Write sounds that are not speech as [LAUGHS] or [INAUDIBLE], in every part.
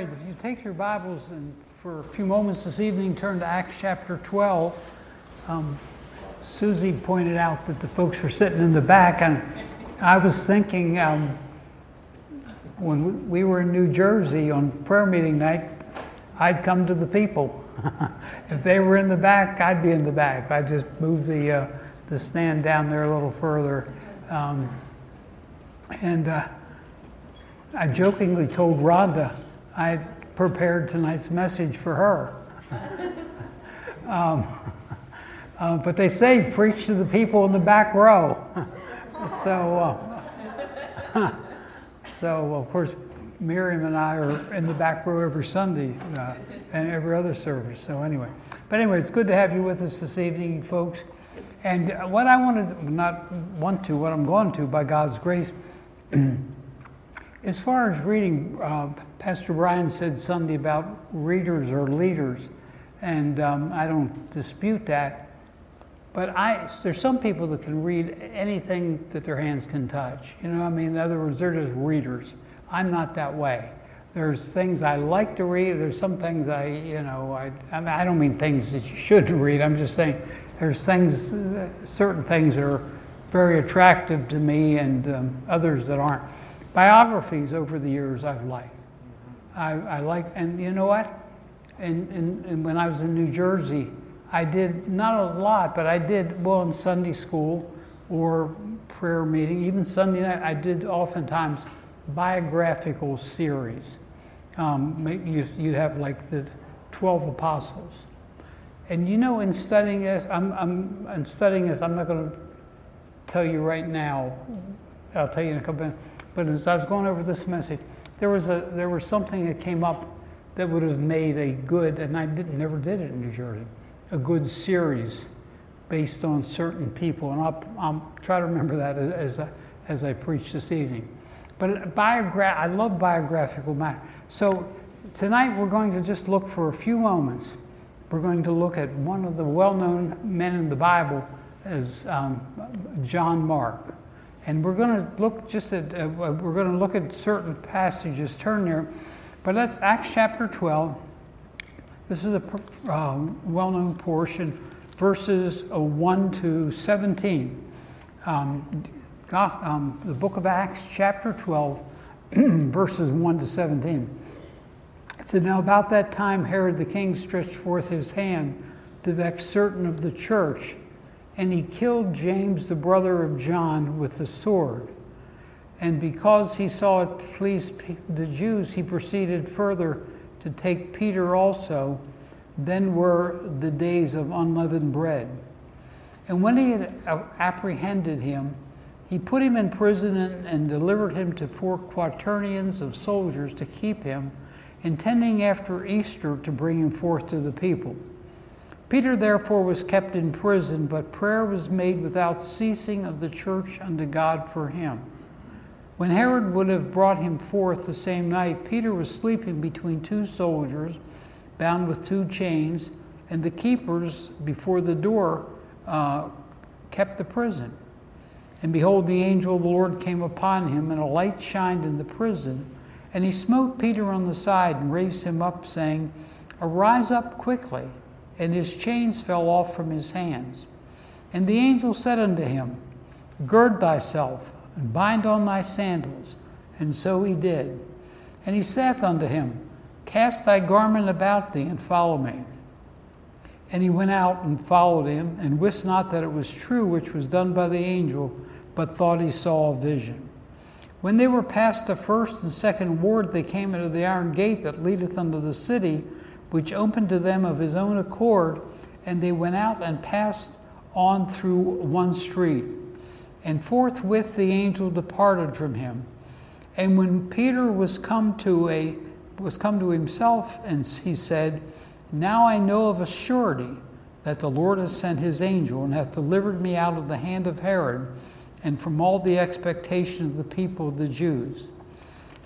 if you take your Bibles and for a few moments this evening turn to Acts chapter 12. Um, Susie pointed out that the folks were sitting in the back, and I was thinking um, when we were in New Jersey on prayer meeting night, I'd come to the people. [LAUGHS] if they were in the back, I'd be in the back. I'd just move the, uh, the stand down there a little further. Um, and uh, I jokingly told Rhonda I prepared tonight's message for her. um, uh, but they say preach to the people in the back row. [LAUGHS] so, uh, [LAUGHS] so of course, Miriam and I are in the back row every Sunday uh, and every other service. So anyway, but anyway, it's good to have you with us this evening, folks. And what I wanted, not want to, what I'm going to, by God's grace. [CLEARS THROAT] As far as reading, uh, Pastor Brian said Sunday about readers or leaders, and um, I don't dispute that. But I, there's some people that can read anything that their hands can touch. You know, I mean, in other words, they're just readers. I'm not that way. There's things I like to read. There's some things I, you know, I, I, mean, I don't mean things that you should [LAUGHS] read. I'm just saying there's things, certain things that are very attractive to me, and um, others that aren't biographies over the years I've liked. I, I like, and you know what? And, and, and, when I was in New Jersey, I did not a lot, but I did, well, in Sunday school or prayer meeting, even Sunday night, I did oftentimes biographical series. Um, you, you'd have like the 12 apostles. And you know, in studying this, I'm, I'm in studying this, I'm not going to tell you right now. I'll tell you in a couple minutes. But as I was going over this message, there was a there was something that came up that would have made a good, and I didn't never did it in New Jersey, a good series based on certain people, and I'll, I'll try to remember that as I, as I preach this evening. But biogra- I love biographical matter. So tonight we're going to just look for a few moments. We're going to look at one of the well-known men in the Bible as um, John Mark. And we're going to look just at, uh, we're going to look at certain passages, turn there. But that's Acts chapter 12. This is a um, well known portion, verses uh, 1 to 17. Um, God, um, the book of Acts, chapter 12, [CLEARS THROAT] verses 1 to 17. It said, Now about that time, Herod the king stretched forth his hand to vex certain of the church and he killed James, the brother of John, with the sword. And because he saw it pleased the Jews, he proceeded further to take Peter also. Then were the days of unleavened bread. And when he had uh, apprehended him, he put him in prison and delivered him to four quaternions of soldiers to keep him, intending after Easter to bring him forth to the people. Peter therefore was kept in prison, but prayer was made without ceasing of the church unto God for him. When Herod would have brought him forth the same night, Peter was sleeping between two soldiers, bound with two chains, and the keepers before the door uh, kept the prison. And behold, the angel of the Lord came upon him, and a light shined in the prison. And he smote Peter on the side and raised him up, saying, Arise up quickly and his chains fell off from his hands. And the angel said unto him, Gird thyself, and bind on thy sandals. And so he did. And he saith unto him, Cast thy garment about thee, and follow me. And he went out and followed him, and wist not that it was true which was done by the angel, but thought he saw a vision. When they were past the first and second ward, they came into the iron gate that leadeth unto the city which opened to them of his own accord, and they went out and passed on through one street. And forthwith the angel departed from him. And when Peter was come to a was come to himself, and he said, Now I know of a surety that the Lord has sent his angel and hath delivered me out of the hand of Herod and from all the expectation of the people of the Jews.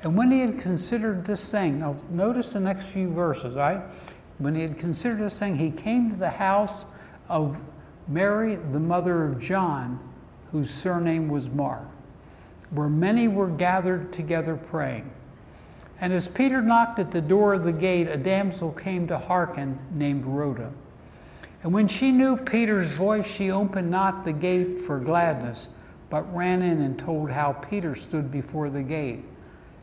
And when he had considered this thing, now notice the next few verses, right? When he had considered this thing, he came to the house of Mary, the mother of John, whose surname was Mark, where many were gathered together praying. And as Peter knocked at the door of the gate, a damsel came to hearken named Rhoda. And when she knew Peter's voice, she opened not the gate for gladness, but ran in and told how Peter stood before the gate.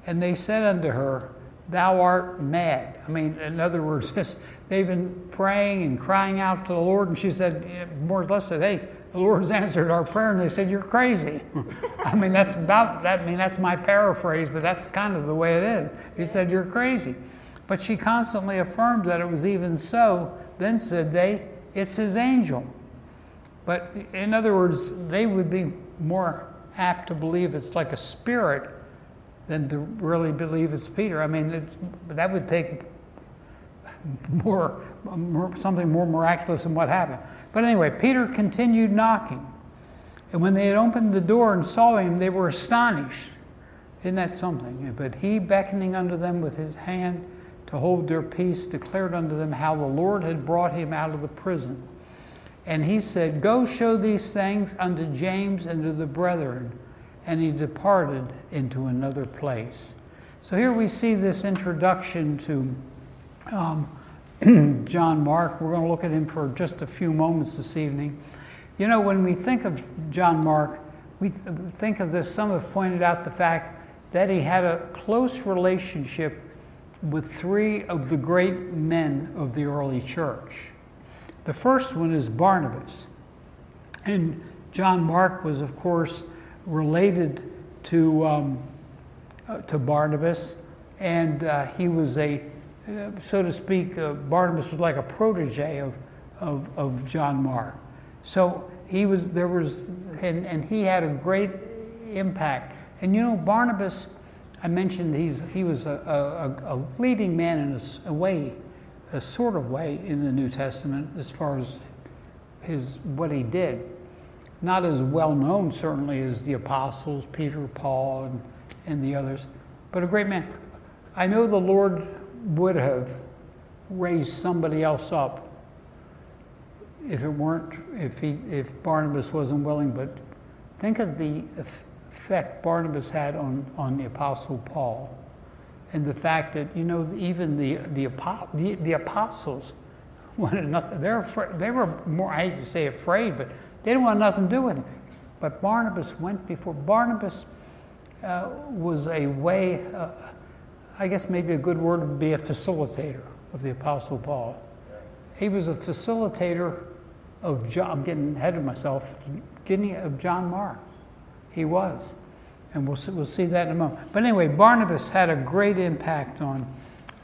And they said unto her, Thou art mad. I mean, in other words, [LAUGHS] they've been praying and crying out to the Lord, and she said, more or less said, Hey, the Lord's [LAUGHS] answered our prayer, and they said, You're crazy. [LAUGHS] I mean, that's about that. I mean, that's my paraphrase, but that's kind of the way it is. He said, You're crazy. But she constantly affirmed that it was even so. Then said they, It's his angel. But in other words, they would be more apt to believe it's like a spirit than to really believe it's Peter. I mean, that would take more, more, something more miraculous than what happened. But anyway, Peter continued knocking. And when they had opened the door and saw him, they were astonished. Isn't that something? But he, beckoning unto them with his hand to hold their peace, declared unto them how the Lord had brought him out of the prison. And he said, Go show these things unto James and to the brethren. And he departed into another place. So here we see this introduction to um, [CLEARS THROAT] John Mark. We're going to look at him for just a few moments this evening. You know, when we think of John Mark, we think of this, some have pointed out the fact that he had a close relationship with three of the great men of the early church. The first one is Barnabas. And John Mark was, of course, related to, um, uh, to Barnabas, and uh, he was a uh, so to speak, uh, Barnabas was like a protege of, of, of John Mark. So he was, there was, and, and he had a great impact. And you know, Barnabas, I mentioned he's, he was a, a, a leading man in a, a, way, a sort of way in the New Testament as far as his, what he did. Not as well known, certainly, as the apostles, Peter, Paul, and, and the others, but a great man. I know the Lord would have raised somebody else up if it weren't, if, he, if Barnabas wasn't willing. But think of the effect Barnabas had on, on the Apostle Paul. And the fact that, you know, even the, the, the, the apostles [LAUGHS] wanted nothing. They're they were more, I hate to say afraid, but they didn't want nothing to do with it. But Barnabas went before. Barnabas uh, was a way, uh, I guess maybe a good word would be a facilitator of the Apostle Paul. He was a facilitator of John, I'm getting ahead of myself, getting of John Mark. He was. And we'll see, we'll see that in a moment. But anyway, Barnabas had a great impact on,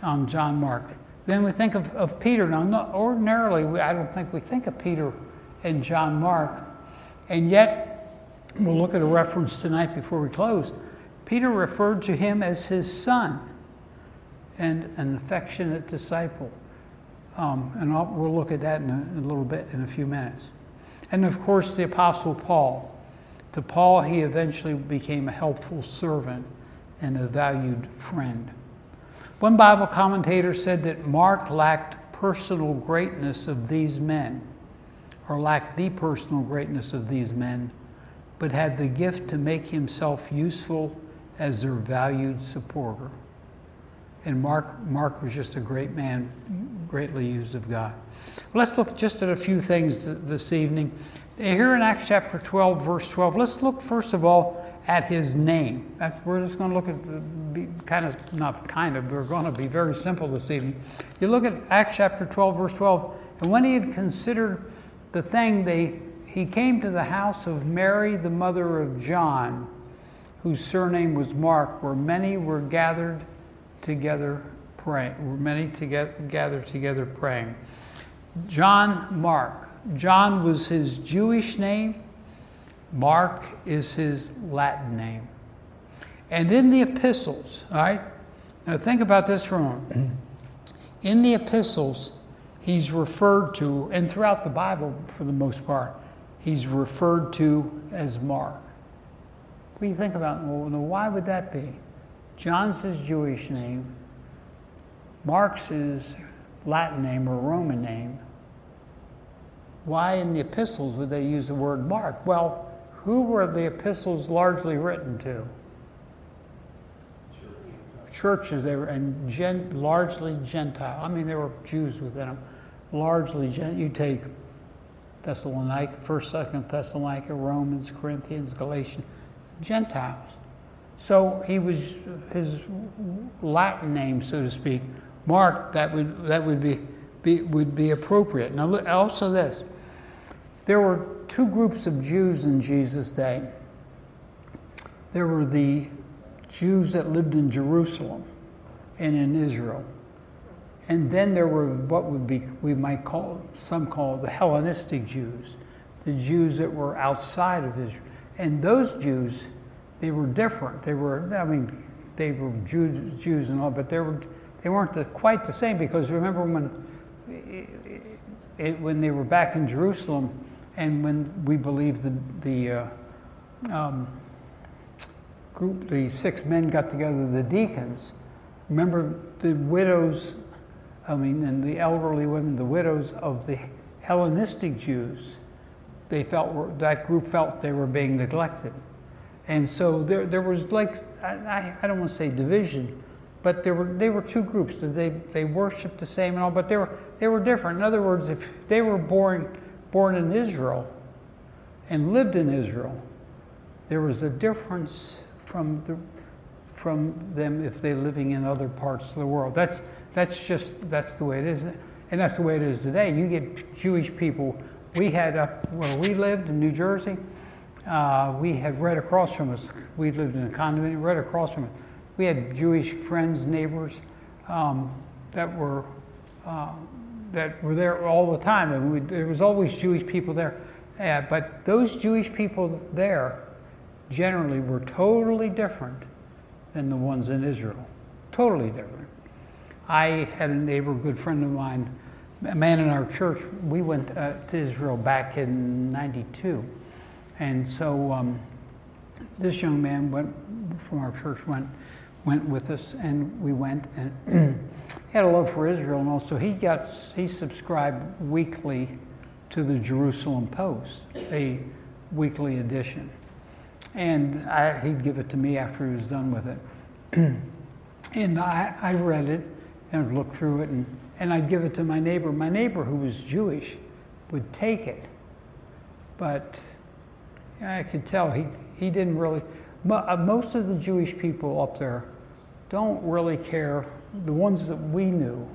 on John Mark. Then we think of, of Peter. Now, ordinarily, we, I don't think we think of Peter and John Mark. And yet, we'll look at a reference tonight before we close. Peter referred to him as his son and an affectionate disciple. Um, and I'll, we'll look at that in a, in a little bit, in a few minutes. And of course, the Apostle Paul. To Paul, he eventually became a helpful servant and a valued friend. One Bible commentator said that Mark lacked personal greatness of these men, or lacked the personal greatness of these men, but had the gift to make himself useful as their valued supporter. And Mark, Mark was just a great man, greatly used of God. Let's look just at a few things this evening. Here in Acts chapter 12, verse 12, let's look first of all at his name. That's, we're just going to look at, be kind of, not kind of, we're going to be very simple this evening. You look at Acts chapter 12, verse 12, and when he had considered the thing, they, he came to the house of Mary, the mother of John, whose surname was Mark, where many were gathered together praying. Many together, gathered together praying. John Mark. John was his Jewish name. Mark is his Latin name. And in the epistles, all right? Now think about this for a moment. In the epistles, he's referred to, and throughout the Bible for the most part, he's referred to as Mark. What do you think about? Well, now why would that be? John's his Jewish name, Mark's his Latin name or Roman name. Why in the epistles would they use the word Mark? Well, who were the epistles largely written to? Churches, they were and gen, largely Gentile. I mean, there were Jews within them, largely Gen. You take Thessalonica, First, Second Thessalonica, Romans, Corinthians, Galatians, Gentiles. So he was his Latin name, so to speak, Mark. That would that would be, be would be appropriate. Now, also this: there were two groups of Jews in Jesus' day. There were the Jews that lived in Jerusalem and in Israel. And then there were what would be we might call some call the Hellenistic Jews, the Jews that were outside of Israel. And those Jews, they were different. They were I mean, they were Jews, Jews and all, but they were they weren't the, quite the same because remember when it, it, when they were back in Jerusalem, and when we believe the the uh, um, group, the six men got together, the deacons. Remember the widows, I mean, and the elderly women, the widows of the Hellenistic Jews. They felt that group felt they were being neglected, and so there there was like I, I don't want to say division, but there were they were two groups. They they worshipped the same and all, but they were they were different. In other words, if they were born born in Israel and lived in Israel, there was a difference from, the, from them if they're living in other parts of the world. That's, that's just, that's the way it is. And that's the way it is today. You get Jewish people. We had up where we lived in New Jersey, uh, we had right across from us, we lived in a condominium right across from it. We had Jewish friends, neighbors um, that were uh, that were there all the time, and we, there was always Jewish people there. Uh, but those Jewish people there generally were totally different than the ones in Israel. Totally different. I had a neighbor, good friend of mine, a man in our church. We went uh, to Israel back in 92. And so um, this young man went from our church went went with us and we went and [CLEARS THROAT] had a love for Israel and also he got he subscribed weekly to the Jerusalem Post, a weekly edition and I, he'd give it to me after he was done with it. [CLEARS THROAT] and I, I read it and looked through it, and, and I'd give it to my neighbor. My neighbor, who was Jewish, would take it, but I could tell he, he didn't really. Uh, most of the Jewish people up there don't really care. The ones that we knew,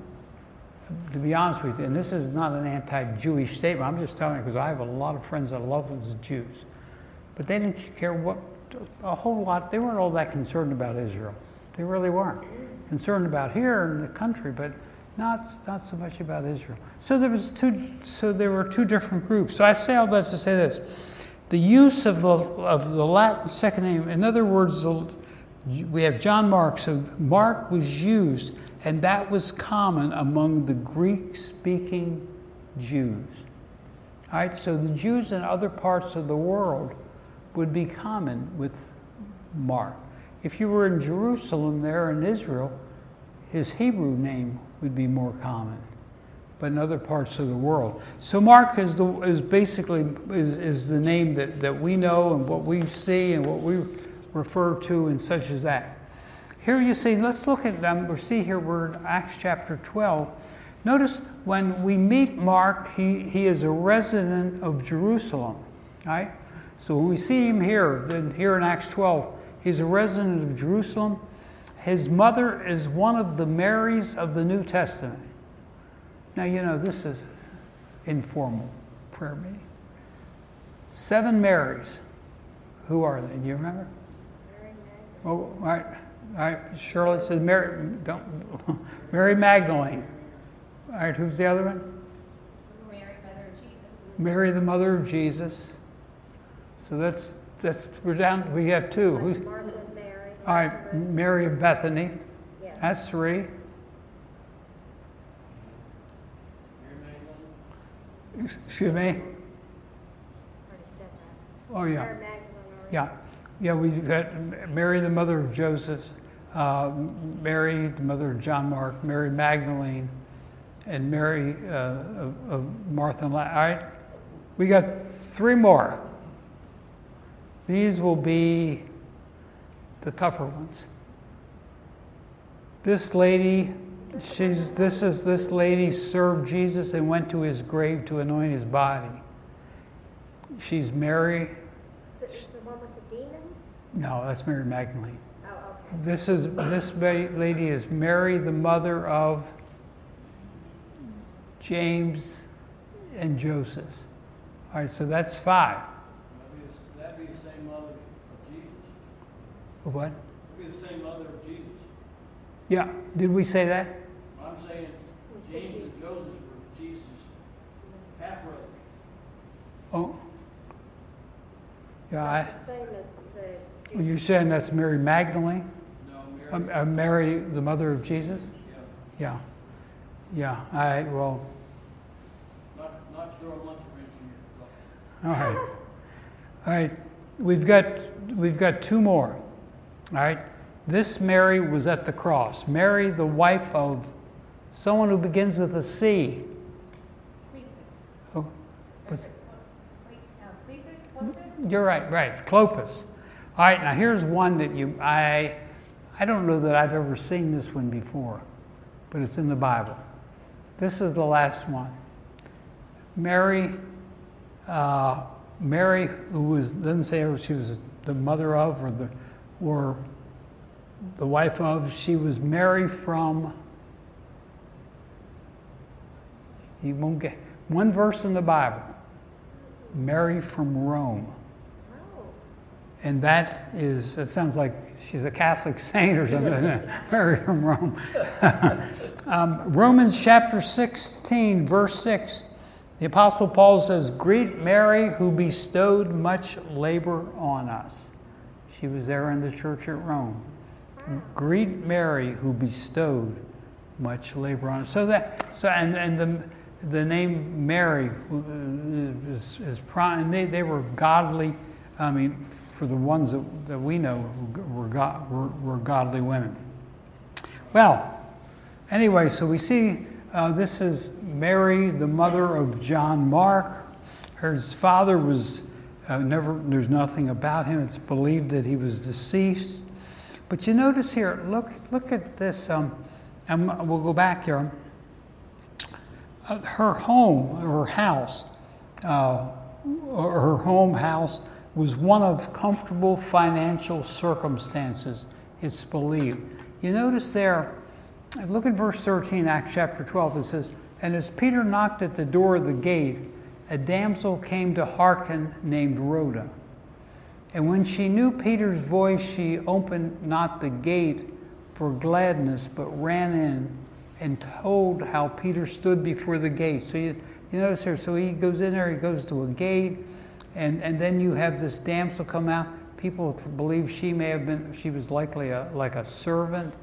to be honest with you, and this is not an anti Jewish statement, I'm just telling you because I have a lot of friends that love the Jews. But they didn't care what, a whole lot, they weren't all that concerned about Israel. They really weren't. Concerned about here in the country, but not, not so much about Israel. So there was two, so there were two different groups. So I say all that to say this. The use of the, of the Latin second name, in other words, the, we have John Mark. So Mark was used, and that was common among the Greek speaking Jews. All right, so the Jews in other parts of the world would be common with Mark. If you were in Jerusalem there in Israel, his Hebrew name would be more common, but in other parts of the world. So Mark is, the, is basically is, is the name that, that we know and what we see and what we refer to and such as that. Here you see, let's look at them. We see here we're in Acts chapter 12. Notice when we meet Mark, he, he is a resident of Jerusalem. Right? So when we see him here, here in Acts 12, he's a resident of Jerusalem. His mother is one of the Marys of the New Testament. Now, you know, this is informal prayer meeting. Seven Marys. Who are they? Do you remember? Mary Magdalene. Oh, all right. All right. Shirley says Mary, don't, [LAUGHS] Mary Magdalene. All right. Who's the other one? Mary, mother of Jesus. Mary, the mother of Jesus. So that's that's we're down. We have two. Who's Mary? All right, Mary of Bethany. Yeah. That's three. Excuse me. Oh yeah. Yeah, yeah. We've got Mary, the mother of Joseph, uh, Mary, the mother of John Mark, Mary Magdalene, and Mary uh, of, of Martha and La- All right, we got three more. These will be the tougher ones. This lady, she's this is this lady served Jesus and went to his grave to anoint his body. She's Mary. The, the one with the demon? No, that's Mary Magdalene. Oh, okay. This is this lady is Mary, the mother of James and Joseph. All right, so that's five. That'd be the- That'd be the same mother of Jesus. What? That'd be the same mother of Jesus. Yeah. Did we say that? I'm saying We said James Jesus. and Joseph were Jesus' half brothers. Oh. Yeah. I, That's the the. you're saying that's Mary Magdalene, No, Mary. um, uh, Mary, the mother of Jesus. Yeah, Yeah. Yeah. I well. not, not throw a lunch wrench in. All right. All right. We've got we've got two more. All right. This Mary was at the cross. Mary, the wife of someone who begins with a C. Oh, you're right, right. Clopas. All right, now here's one that you I I don't know that I've ever seen this one before, but it's in the Bible. This is the last one. Mary, uh, Mary, who was doesn't say she was the mother of or the or the wife of. She was Mary from. You won't get one verse in the Bible. Mary from Rome. And that is, it sounds like she's a Catholic saint or something, [LAUGHS] Mary from Rome. [LAUGHS] um, Romans chapter 16, verse 6, the Apostle Paul says, Greet Mary who bestowed much labor on us. She was there in the church at Rome. Greet Mary who bestowed much labor on. So that, so, and, and the, the name Mary uh, is, is prime, and they, they were godly, I mean, for the ones that, that we know were, God, were, were godly women. Well, anyway, so we see uh, this is Mary, the mother of John Mark. Her father was uh, never, there's nothing about him. It's believed that he was deceased. But you notice here, look, look at this. Um, and we'll go back here. Uh, her home, her house, uh, her home house was one of comfortable financial circumstances, it's believed. You notice there, look at verse 13, Acts chapter 12, it says, And as Peter knocked at the door of the gate, a damsel came to hearken named Rhoda. And when she knew Peter's voice, she opened not the gate for gladness, but ran in and told how Peter stood before the gate. So you, you notice here, so he goes in there, he goes to a gate, and, and then you have this damsel come out. People believe she may have been, she was likely a, like a servant.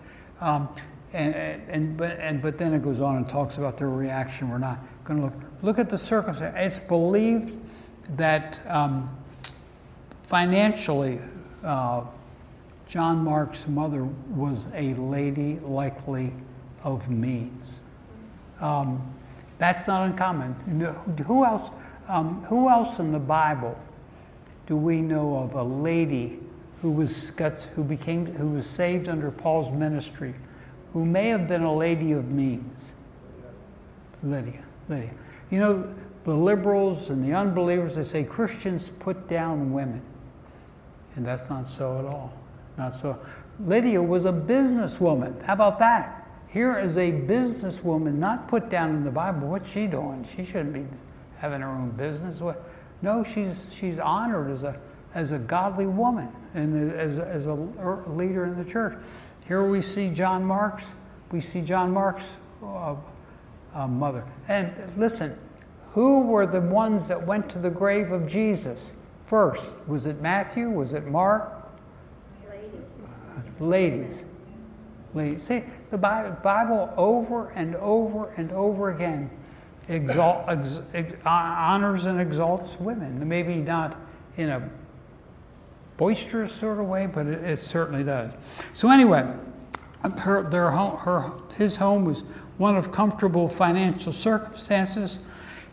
Um, and, and, but, and, but then it goes on and talks about their reaction. We're not going to look. Look at the circumstance. It's believed that um, financially, uh, John Mark's mother was a lady likely of means. Um, that's not uncommon. Who else? Um, who else in the Bible do we know of a lady who was who became who was saved under Paul's ministry, who may have been a lady of means? Lydia. You know, the liberals and the unbelievers they say Christians put down women, and that's not so at all. Not so. Lydia was a businesswoman. How about that? Here is a businesswoman, not put down in the Bible. What's she doing? She shouldn't be having her own business. What? No, she's she's honored as a as a godly woman and as, as a leader in the church. Here we see John Mark's. We see John Mark's uh, uh, mother. And listen, who were the ones that went to the grave of Jesus first? Was it Matthew? Was it Mark? ladies. Ladies. Ladies. See, the Bible over and over and over again exalt, ex, ex, honors and exalts women. Maybe not in a boisterous sort of way, but it, it certainly does. So anyway, her, their home, her, his home was one of comfortable financial circumstances.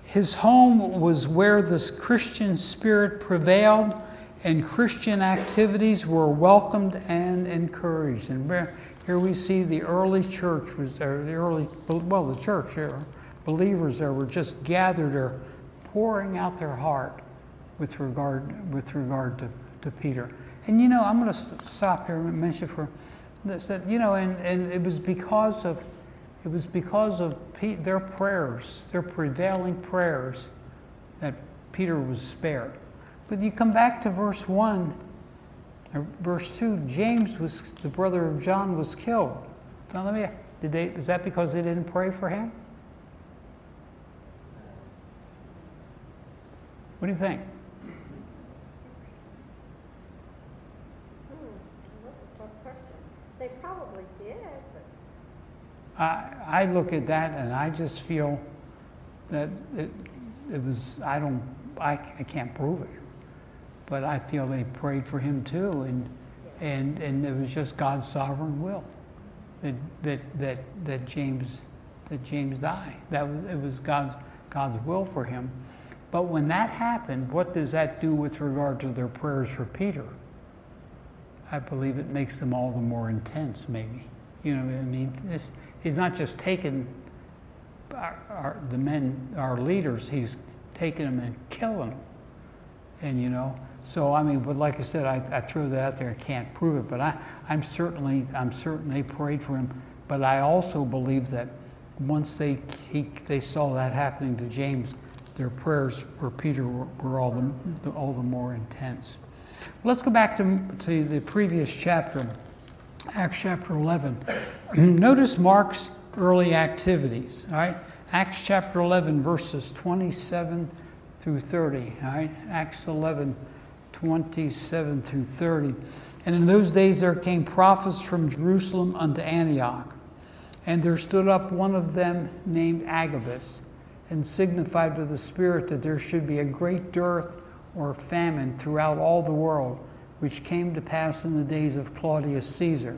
His home was where this Christian spirit prevailed and Christian activities were welcomed and encouraged. And here we see the early church was there, the early, well, the church, there, believers there were just gathered there, pouring out their heart with regard, with regard to, to Peter. And you know, I'm going to stop here and mention for this that, you know, and, and it was because of, it was because of their prayers, their prevailing prayers, that Peter was spared. But you come back to verse 1 Verse 2 James was, the brother of John, was killed. Now, let me, did they, is that because they didn't pray for him? What do you think? Hmm, that's a tough question. They probably did, but I, I look at that and I just feel that it, it was, I don't, I, I can't prove it but I feel they prayed for him too, and and and it was just God's sovereign will that that that, that James that James die. That was, it was God's God's will for him. But when that happened, what does that do with regard to their prayers for Peter? I believe it makes them all the more intense, maybe. You know, what I mean, this he's not just taken our, our, the men, our leaders, he's taking them and killing them. And you know, so I mean, but like I said, I, I threw that out there. I can't prove it, but I, I'm certainly, I'm certain they prayed for him. But I also believe that once they he, they saw that happening to James, their prayers for Peter were, were all the all the more intense. Let's go back to, to the previous chapter, Acts chapter 11. [CLEARS THROAT] Notice Mark's early activities. All right, Acts chapter 11, verses 27 through 30. All right, Acts 11. 27 through 30. And in those days there came prophets from Jerusalem unto Antioch. And there stood up one of them named Agabus, and signified to the Spirit that there should be a great dearth or famine throughout all the world, which came to pass in the days of Claudius Caesar.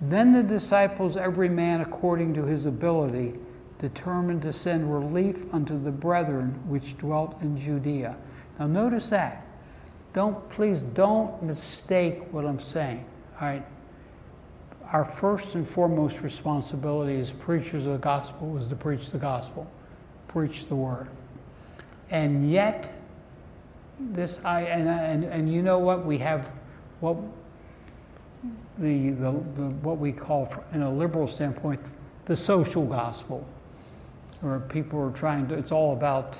Then the disciples, every man according to his ability, determined to send relief unto the brethren which dwelt in Judea. Now, notice that. Don't, please don't mistake what I'm saying. All right? Our first and foremost responsibility as preachers of the gospel is to preach the gospel, preach the word. And yet, this I and, and, and you know what we have what the, the, the what we call in a liberal standpoint the social gospel where people are trying to it's all about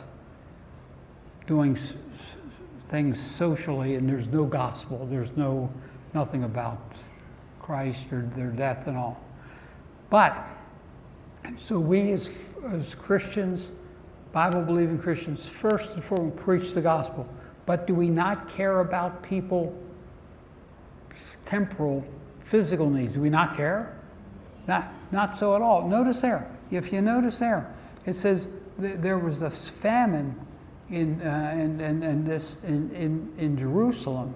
doing things socially, and there's no gospel. There's no nothing about Christ or their death and all. But so we as, as Christians, Bible believing Christians, first and foremost preach the gospel. But do we not care about people temporal, physical needs? Do we not care? Not, not so at all. Notice there, if you notice there, it says there was this famine in, uh, in, in, in, this, in, in, in Jerusalem,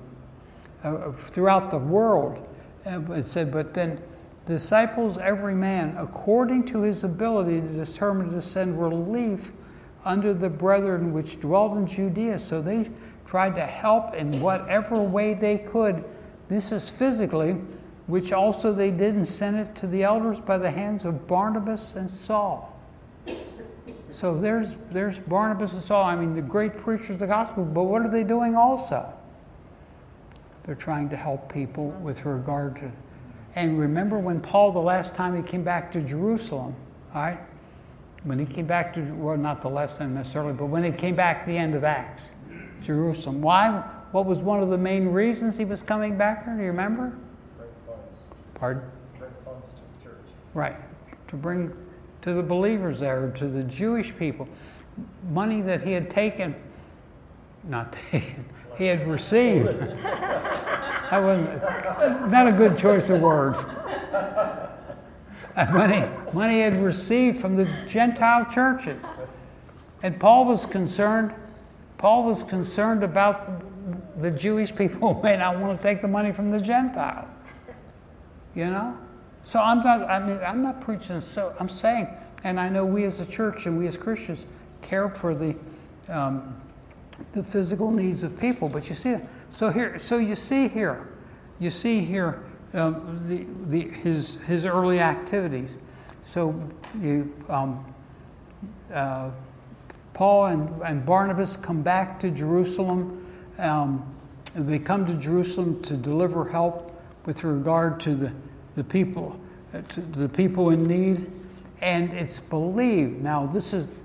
uh, throughout the world. It said, but then disciples, every man, according to his ability, to determine to send relief under the brethren which dwelt in Judea. So they tried to help in whatever way they could. This is physically, which also they did and sent it to the elders by the hands of Barnabas and Saul. So there's, there's Barnabas and Saul, I mean, the great preachers of the gospel, but what are they doing also? They're trying to help people with regard to. And remember when Paul, the last time he came back to Jerusalem, all right? When he came back to, well, not the last time necessarily, but when he came back the end of Acts, Jerusalem. Why? What was one of the main reasons he was coming back here? Do you remember? Pardon? Right. To bring to the believers there, to the Jewish people. Money that he had taken, not [LAUGHS] taken, he had received. [LAUGHS] that wasn't not a good choice of words. [LAUGHS] money, money he had received from the Gentile churches. And Paul was concerned, Paul was concerned about the Jewish people may not want to take the money from the Gentile. You know? So I'm not, I mean, I'm not preaching, so I'm saying, and I know we as a church and we as Christians care for the, um, the physical needs of people, but you see, so here, so you see here, you see here um, the, the, his, his early activities. So you, um, uh, Paul and, and Barnabas come back to Jerusalem. Um, they come to Jerusalem to deliver help with regard to the, the people, uh, to the people in need. And it's believed, now this is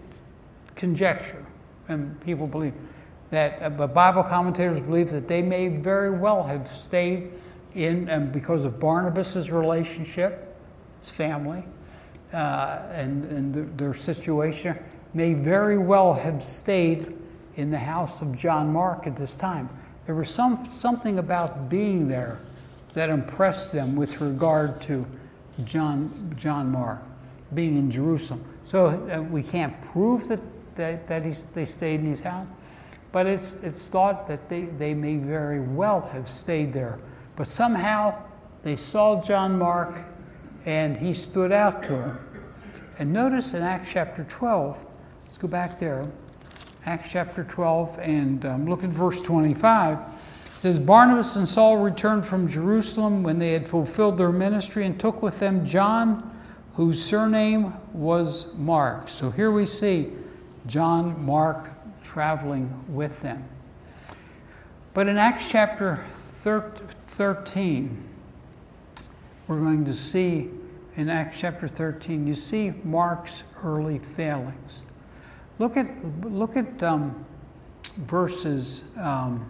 conjecture, and people believe that, uh, but Bible commentators believe that they may very well have stayed in, and because of Barnabas's relationship, his family, uh, and, and the, their situation, may very well have stayed in the house of John Mark at this time. There was some, something about being there that impressed them with regard to John, John Mark, being in Jerusalem. So uh, we can't prove that, that, that they stayed in his house, but it's, it's thought that they, they may very well have stayed there. But somehow they saw John Mark and he stood out to them. And notice in Acts chapter 12, let's go back there. Acts chapter 12, and um, look at verse 25. It says, Barnabas and Saul returned from Jerusalem when they had fulfilled their ministry and took with them John, whose surname was Mark. So here we see John Mark traveling with them. But in Acts chapter 13, we're going to see in Acts chapter 13, you see Mark's early failings. Look at, look at um, verses um,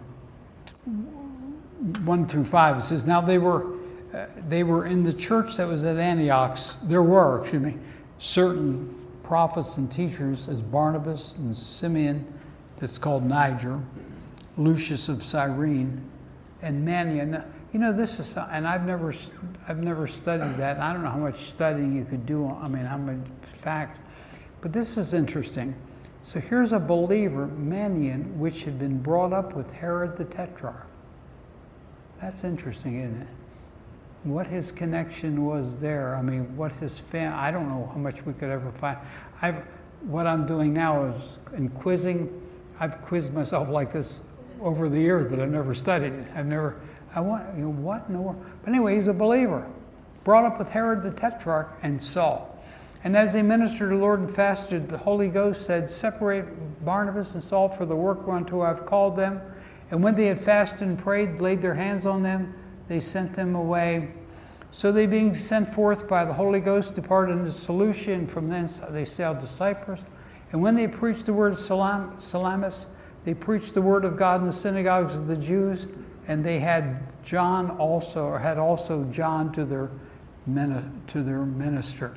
1 through 5. It says, Now they were, uh, they were in the church that was at Antioch. There were, excuse me, certain prophets and teachers as Barnabas and Simeon, that's called Niger, Lucius of Cyrene, and Manaen. You know, this is, and I've never, I've never studied that. I don't know how much studying you could do. I mean, how much fact, but this is interesting. So here's a believer, Manaen, which had been brought up with Herod the Tetrarch. That's interesting, isn't it? What his connection was there. I mean, what his fam. I don't know how much we could ever find. I've, what I'm doing now is in quizzing. I've quizzed myself like this over the years, but I've never studied it. I've never. I want you know what in the world. But anyway, he's a believer, brought up with Herod the Tetrarch and Saul. And as they ministered to the Lord and fasted, the Holy Ghost said, Separate Barnabas and Saul for the work unto I've called them. And when they had fasted and prayed, laid their hands on them, they sent them away. So they, being sent forth by the Holy Ghost, departed into Seleucia, and from thence they sailed to Cyprus. And when they preached the word of Salam, Salamis, they preached the word of God in the synagogues of the Jews, and they had John also, or had also John to their, to their minister.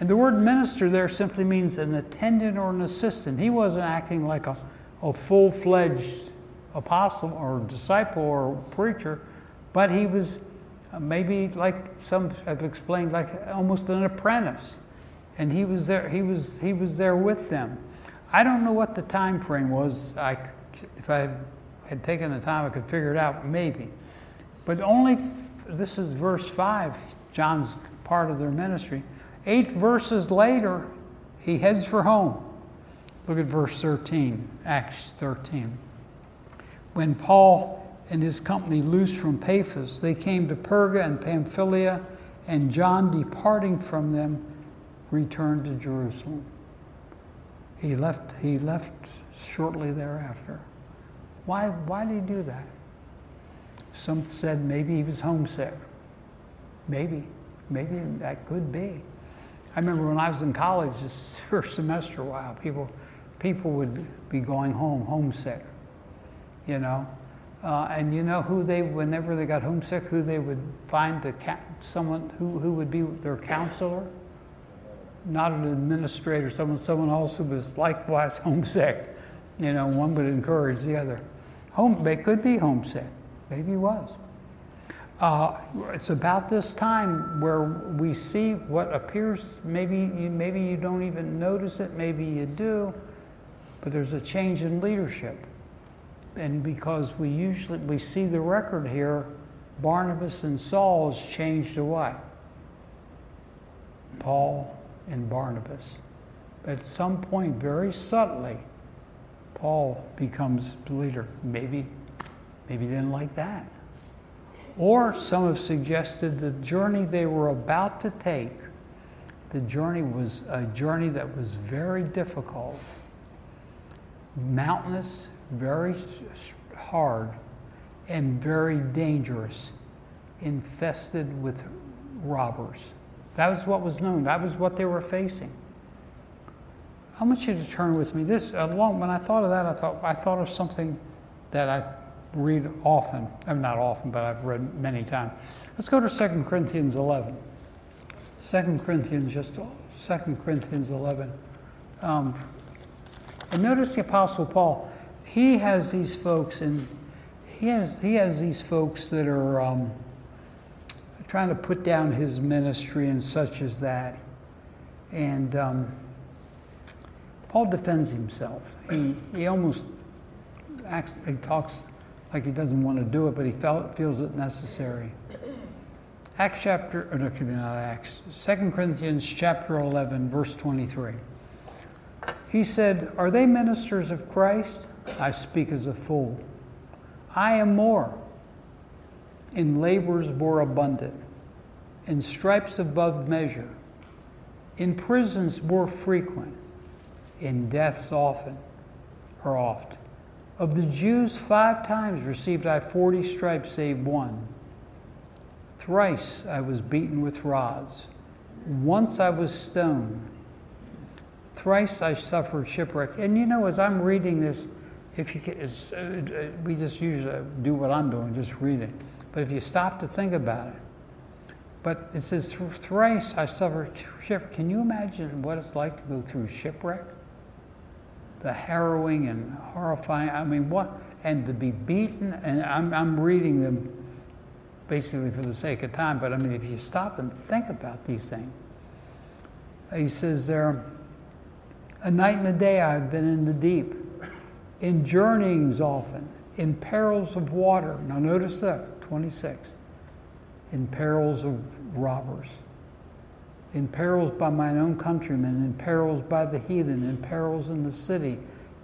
And the word minister there simply means an attendant or an assistant. He wasn't acting like a, a full fledged apostle or disciple or preacher, but he was maybe like some have explained, like almost an apprentice. And he was there, he was, he was there with them. I don't know what the time frame was. I, if I had taken the time, I could figure it out, maybe. But only, this is verse 5, John's part of their ministry. Eight verses later, he heads for home. Look at verse 13, Acts 13. When Paul and his company loosed from Paphos, they came to Perga and Pamphylia, and John, departing from them, returned to Jerusalem. He left, he left shortly thereafter. Why, why did he do that? Some said maybe he was homesick. Maybe. Maybe that could be. I remember when I was in college this [LAUGHS] first semester, wow, people, people would be going home homesick, you know. Uh, and you know who they, whenever they got homesick, who they would find the someone who, who would be their counselor? Not an administrator, someone, someone else who was likewise [LAUGHS] homesick. You know, one would encourage the other. Home, they could be homesick. Maybe was. Uh, it's about this time where we see what appears, maybe you, maybe you don't even notice it, maybe you do, but there's a change in leadership. And because we usually, we see the record here, Barnabas and Saul's changed to what? Paul and Barnabas. At some point, very subtly, Paul becomes the leader. Maybe, maybe he didn't like that Or some have suggested the journey they were about to take, the journey was a journey that was very difficult, mountainous, very hard, and very dangerous, infested with robbers. That was what was known. That was what they were facing. I want you to turn with me. This uh, along when I thought of that, I thought I thought of something that I read often. I'm uh, not often, but I've read many times. Let's go to 2 Corinthians 11. 2 Corinthians, just 2 Corinthians 11. Um, and notice the Apostle Paul. He has these folks, and he has he has these folks that are. Um, trying to put down his ministry and such as that. And um, Paul defends himself. He, he almost acts, he talks like he doesn't want to do it, but he felt, feels it necessary. Acts chapter, or no, excuse me, not Acts, 2 Corinthians chapter 11, verse 23. He said, Are they ministers of Christ? I speak as a fool. I am more in labors more abundant, in stripes above measure, in prisons more frequent, in deaths often or oft. Of the Jews, five times received I forty stripes, save one. Thrice I was beaten with rods. Once I was stoned. Thrice I suffered shipwreck. And you know, as I'm reading this, if you can, uh, we just usually do what I'm doing, just read it. But if you stop to think about it, but it says, thrice I suffered shipwreck. Can you imagine what it's like to go through shipwreck? The harrowing and horrifying, I mean, what? And to be beaten, and I'm, I'm reading them basically for the sake of time, but I mean, if you stop and think about these things, he says there, a night and a day I've been in the deep, in journeyings often, in perils of water. Now, notice this 26. In perils of robbers, in perils by mine own countrymen, in perils by the heathen, in perils in the city,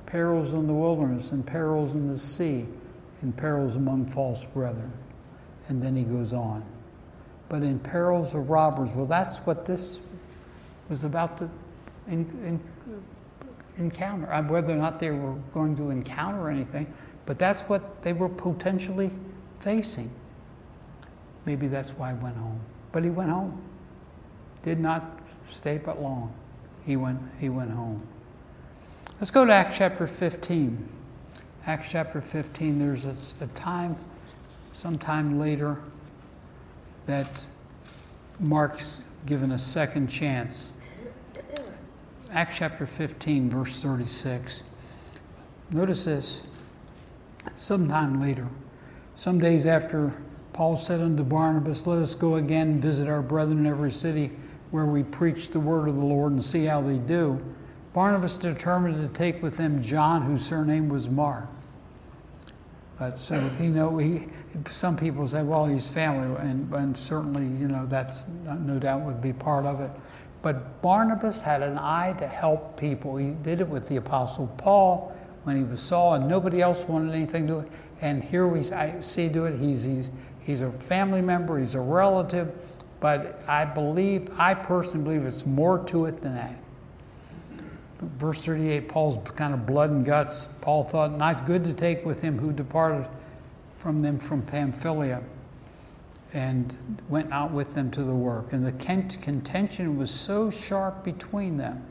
perils in the wilderness, in perils in the sea, in perils among false brethren. And then he goes on. But in perils of robbers, well, that's what this was about to in, in, encounter. Uh, whether or not they were going to encounter anything, but that's what they were potentially facing. Maybe that's why he went home. But he went home. Did not stay but long. He went, he went home. Let's go to Acts chapter 15. Acts chapter 15, there's a, a time, sometime later, that Mark's given a second chance. Acts chapter 15, verse 36. Notice this sometime later. Some days after Paul said unto Barnabas, Let us go again and visit our brethren in every city where we preach the word of the Lord and see how they do. Barnabas determined to take with them John, whose surname was Mark. But so you know, he, some people say, well, he's family, and, and certainly, you know, that's no doubt would be part of it. But Barnabas had an eye to help people. He did it with the Apostle Paul when he was Saul, and nobody else wanted anything to it. And here we see do it. He's, he's, he's a family member, he's a relative, but I believe, I personally believe it's more to it than that. Verse 38, Paul's kind of blood and guts. Paul thought, not good to take with him who departed from them from Pamphylia and went out with them to the work. And the contention was so sharp between them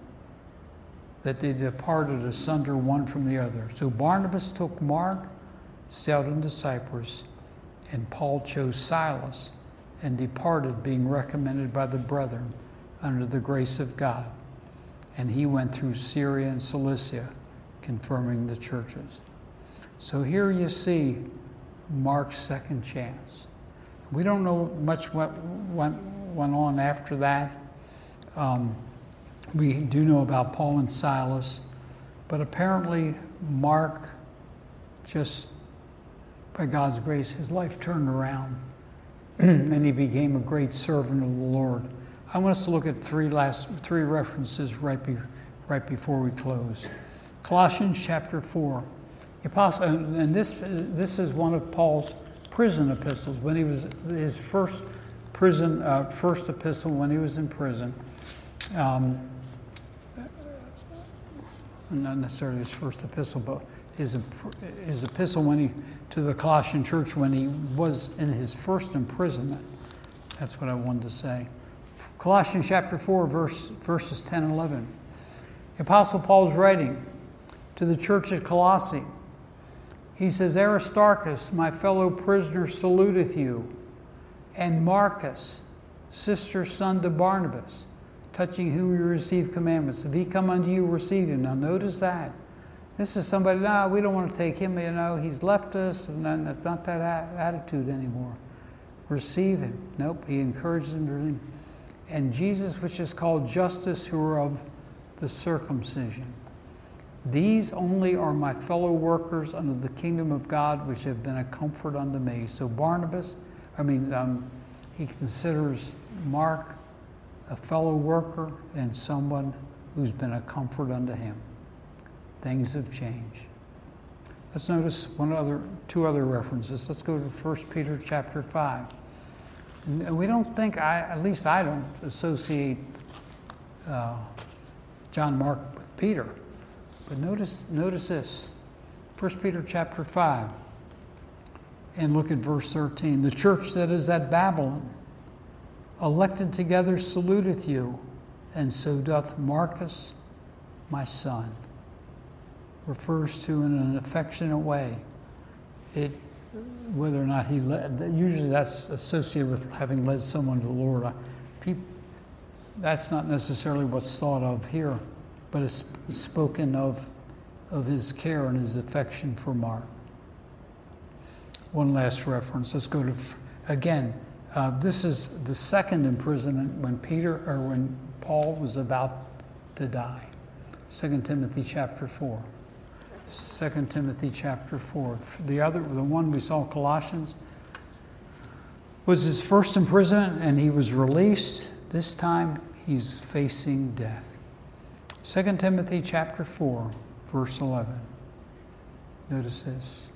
that they departed asunder one from the other. So Barnabas took Mark, sailed into Cyprus, and Paul chose Silas and departed, being recommended by the brethren under the grace of God. And he went through Syria and Cilicia, confirming the churches. So here you see Mark's second chance. We don't know much what went, went on after that. Um, we do know about Paul and Silas, but apparently Mark just by God's grace, his life turned around [CLEARS THROAT] and he became a great servant of the Lord. I want us to look at three last three references right, be, right before we close. Colossians chapter 4. Apostle, and this, this is one of Paul's prison epistles when he was his first prison, uh, first epistle when he was in prison. Um, not necessarily his first epistle, but his, his epistle when he to the Colossian church when he was in his first imprisonment. That's what I wanted to say. Colossians chapter 4, verse, verses 10 and 11. The Apostle Paul's writing to the church at Colossae. He says, Aristarchus, my fellow prisoner, saluteth you, and Marcus, sister son to Barnabas, touching whom you receive commandments. If he come unto you, receive him. Now notice that. This is somebody, no, we don't want to take him, you know, he's left us, and that's not that attitude anymore. Receive him. Nope, he encourages him. And Jesus, which is called Justus, who are of the circumcision. These only are my fellow workers under the kingdom of God, which have been a comfort unto me. So Barnabas, I mean, um, he considers Mark a fellow worker and someone who's been a comfort unto him. Things have changed. Let's notice one other, two other references. Let's go to 1 Peter chapter 5. And we don't think, I, at least I don't associate uh, John Mark with Peter. But notice, notice this 1 Peter chapter 5, and look at verse 13. The church that is at Babylon, elected together, saluteth you, and so doth Marcus, my son. Refers to in an affectionate way. It, whether or not he led, usually that's associated with having led someone to the Lord. People, that's not necessarily what's thought of here, but it's spoken of, of his care and his affection for Mark. One last reference. Let's go to, again, uh, this is the second imprisonment when Peter, or when Paul was about to die. 2 Timothy chapter 4. 2 Timothy chapter 4. The other, the one we saw, Colossians, was his first imprisonment and he was released. This time he's facing death. 2 Timothy chapter 4, verse 11. Notice this.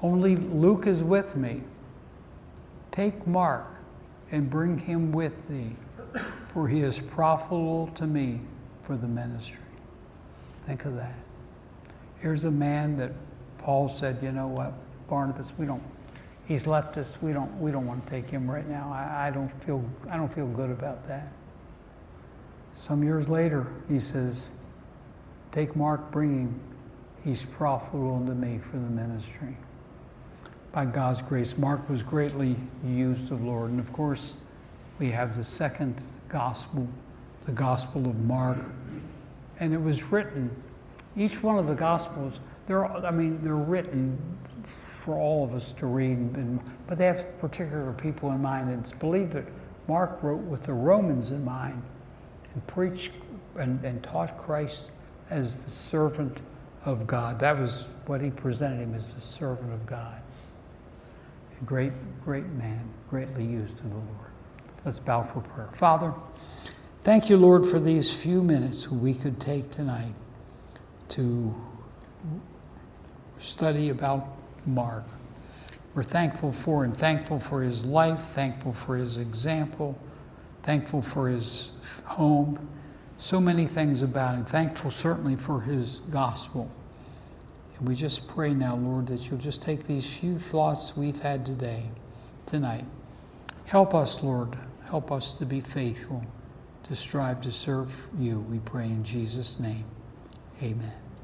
Only Luke is with me. Take Mark and bring him with thee, for he is profitable to me for the ministry. Think of that. Here's a man that Paul said, you know what, Barnabas, we don't he's left us. We don't, we don't want to take him right now. I, I, don't feel, I don't feel good about that. Some years later, he says, Take Mark, bring him. He's profitable unto me for the ministry. By God's grace, Mark was greatly used of the Lord. And of course, we have the second gospel, the Gospel of Mark. And it was written, each one of the Gospels, they're, I mean, they're written for all of us to read, and, but they have particular people in mind. And it's believed that Mark wrote with the Romans in mind and preached and, and taught Christ as the servant of God. That was what he presented him as the servant of God. A great, great man, greatly used of the Lord. Let's bow for prayer. Father, thank you, Lord, for these few minutes we could take tonight to study about Mark. We're thankful for him, thankful for his life, thankful for his example, thankful for his home, so many things about him, thankful certainly for his gospel. And we just pray now, Lord, that you'll just take these few thoughts we've had today, tonight. Help us, Lord. Help us to be faithful, to strive to serve you, we pray in Jesus' name. Amen.